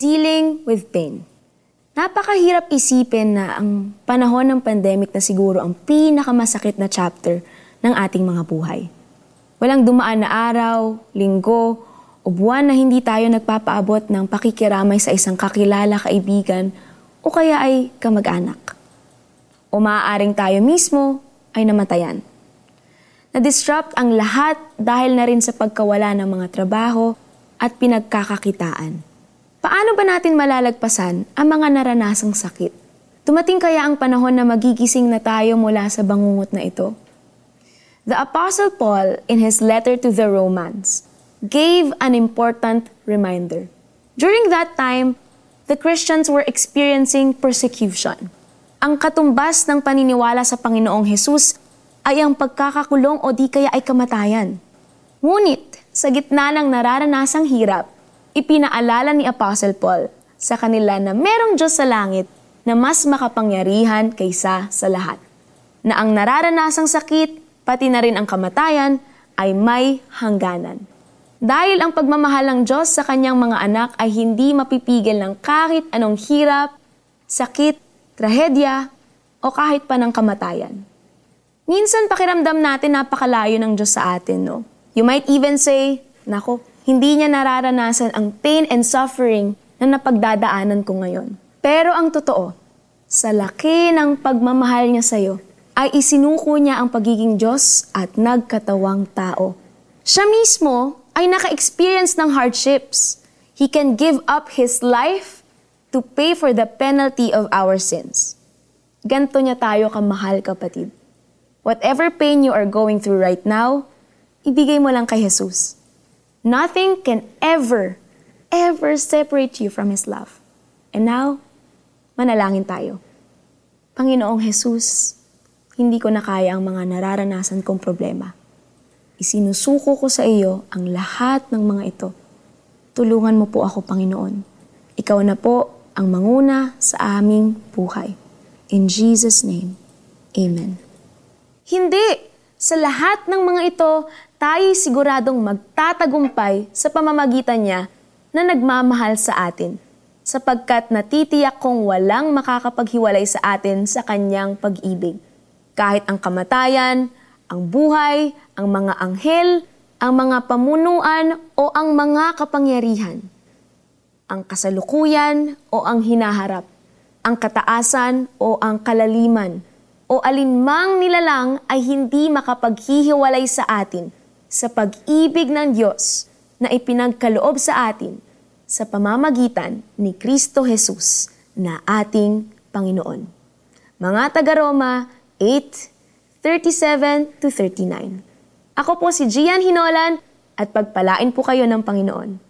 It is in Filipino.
Dealing with pain. Napakahirap isipin na ang panahon ng pandemic na siguro ang pinakamasakit na chapter ng ating mga buhay. Walang dumaan na araw, linggo, o buwan na hindi tayo nagpapaabot ng pakikiramay sa isang kakilala, kaibigan, o kaya ay kamag-anak. O maaaring tayo mismo ay namatayan. Na-disrupt ang lahat dahil na rin sa pagkawala ng mga trabaho at pinagkakakitaan. Paano ba natin malalagpasan ang mga naranasang sakit? Tumating kaya ang panahon na magigising na tayo mula sa bangungot na ito? The Apostle Paul, in his letter to the Romans, gave an important reminder. During that time, the Christians were experiencing persecution. Ang katumbas ng paniniwala sa Panginoong Hesus ay ang pagkakakulong o di kaya ay kamatayan. Ngunit, sa gitna ng nararanasang hirap, ipinaalala ni Apostle Paul sa kanila na merong Diyos sa langit na mas makapangyarihan kaysa sa lahat. Na ang nararanasang sakit, pati na rin ang kamatayan, ay may hangganan. Dahil ang pagmamahal ng Diyos sa kanyang mga anak ay hindi mapipigil ng kahit anong hirap, sakit, trahedya, o kahit pa ng kamatayan. Minsan pakiramdam natin napakalayo ng Diyos sa atin, no? You might even say, nako, hindi niya nararanasan ang pain and suffering na napagdadaanan ko ngayon. Pero ang totoo, sa laki ng pagmamahal niya sa'yo, ay isinuko niya ang pagiging Diyos at nagkatawang tao. Siya mismo ay naka-experience ng hardships. He can give up His life to pay for the penalty of our sins. Ganto niya tayo kamahal kapatid. Whatever pain you are going through right now, ibigay mo lang kay Jesus. Nothing can ever, ever separate you from His love. And now, manalangin tayo. Panginoong Jesus, hindi ko na kaya ang mga nararanasan kong problema. Isinusuko ko sa iyo ang lahat ng mga ito. Tulungan mo po ako, Panginoon. Ikaw na po ang manguna sa aming buhay. In Jesus' name, Amen. Hindi! Sa lahat ng mga ito, tayo siguradong magtatagumpay sa pamamagitan niya na nagmamahal sa atin, sapagkat natitiyak kong walang makakapaghiwalay sa atin sa kanyang pag-ibig. Kahit ang kamatayan, ang buhay, ang mga anghel, ang mga pamunuan o ang mga kapangyarihan, ang kasalukuyan o ang hinaharap, ang kataasan o ang kalaliman, o alinmang nilalang ay hindi makapaghihiwalay sa atin sa pag-ibig ng Diyos na ipinagkaloob sa atin sa pamamagitan ni Kristo Jesus na ating Panginoon. Mga taga-Roma 8:37 to 39. Ako po si Gian Hinolan at pagpalain po kayo ng Panginoon.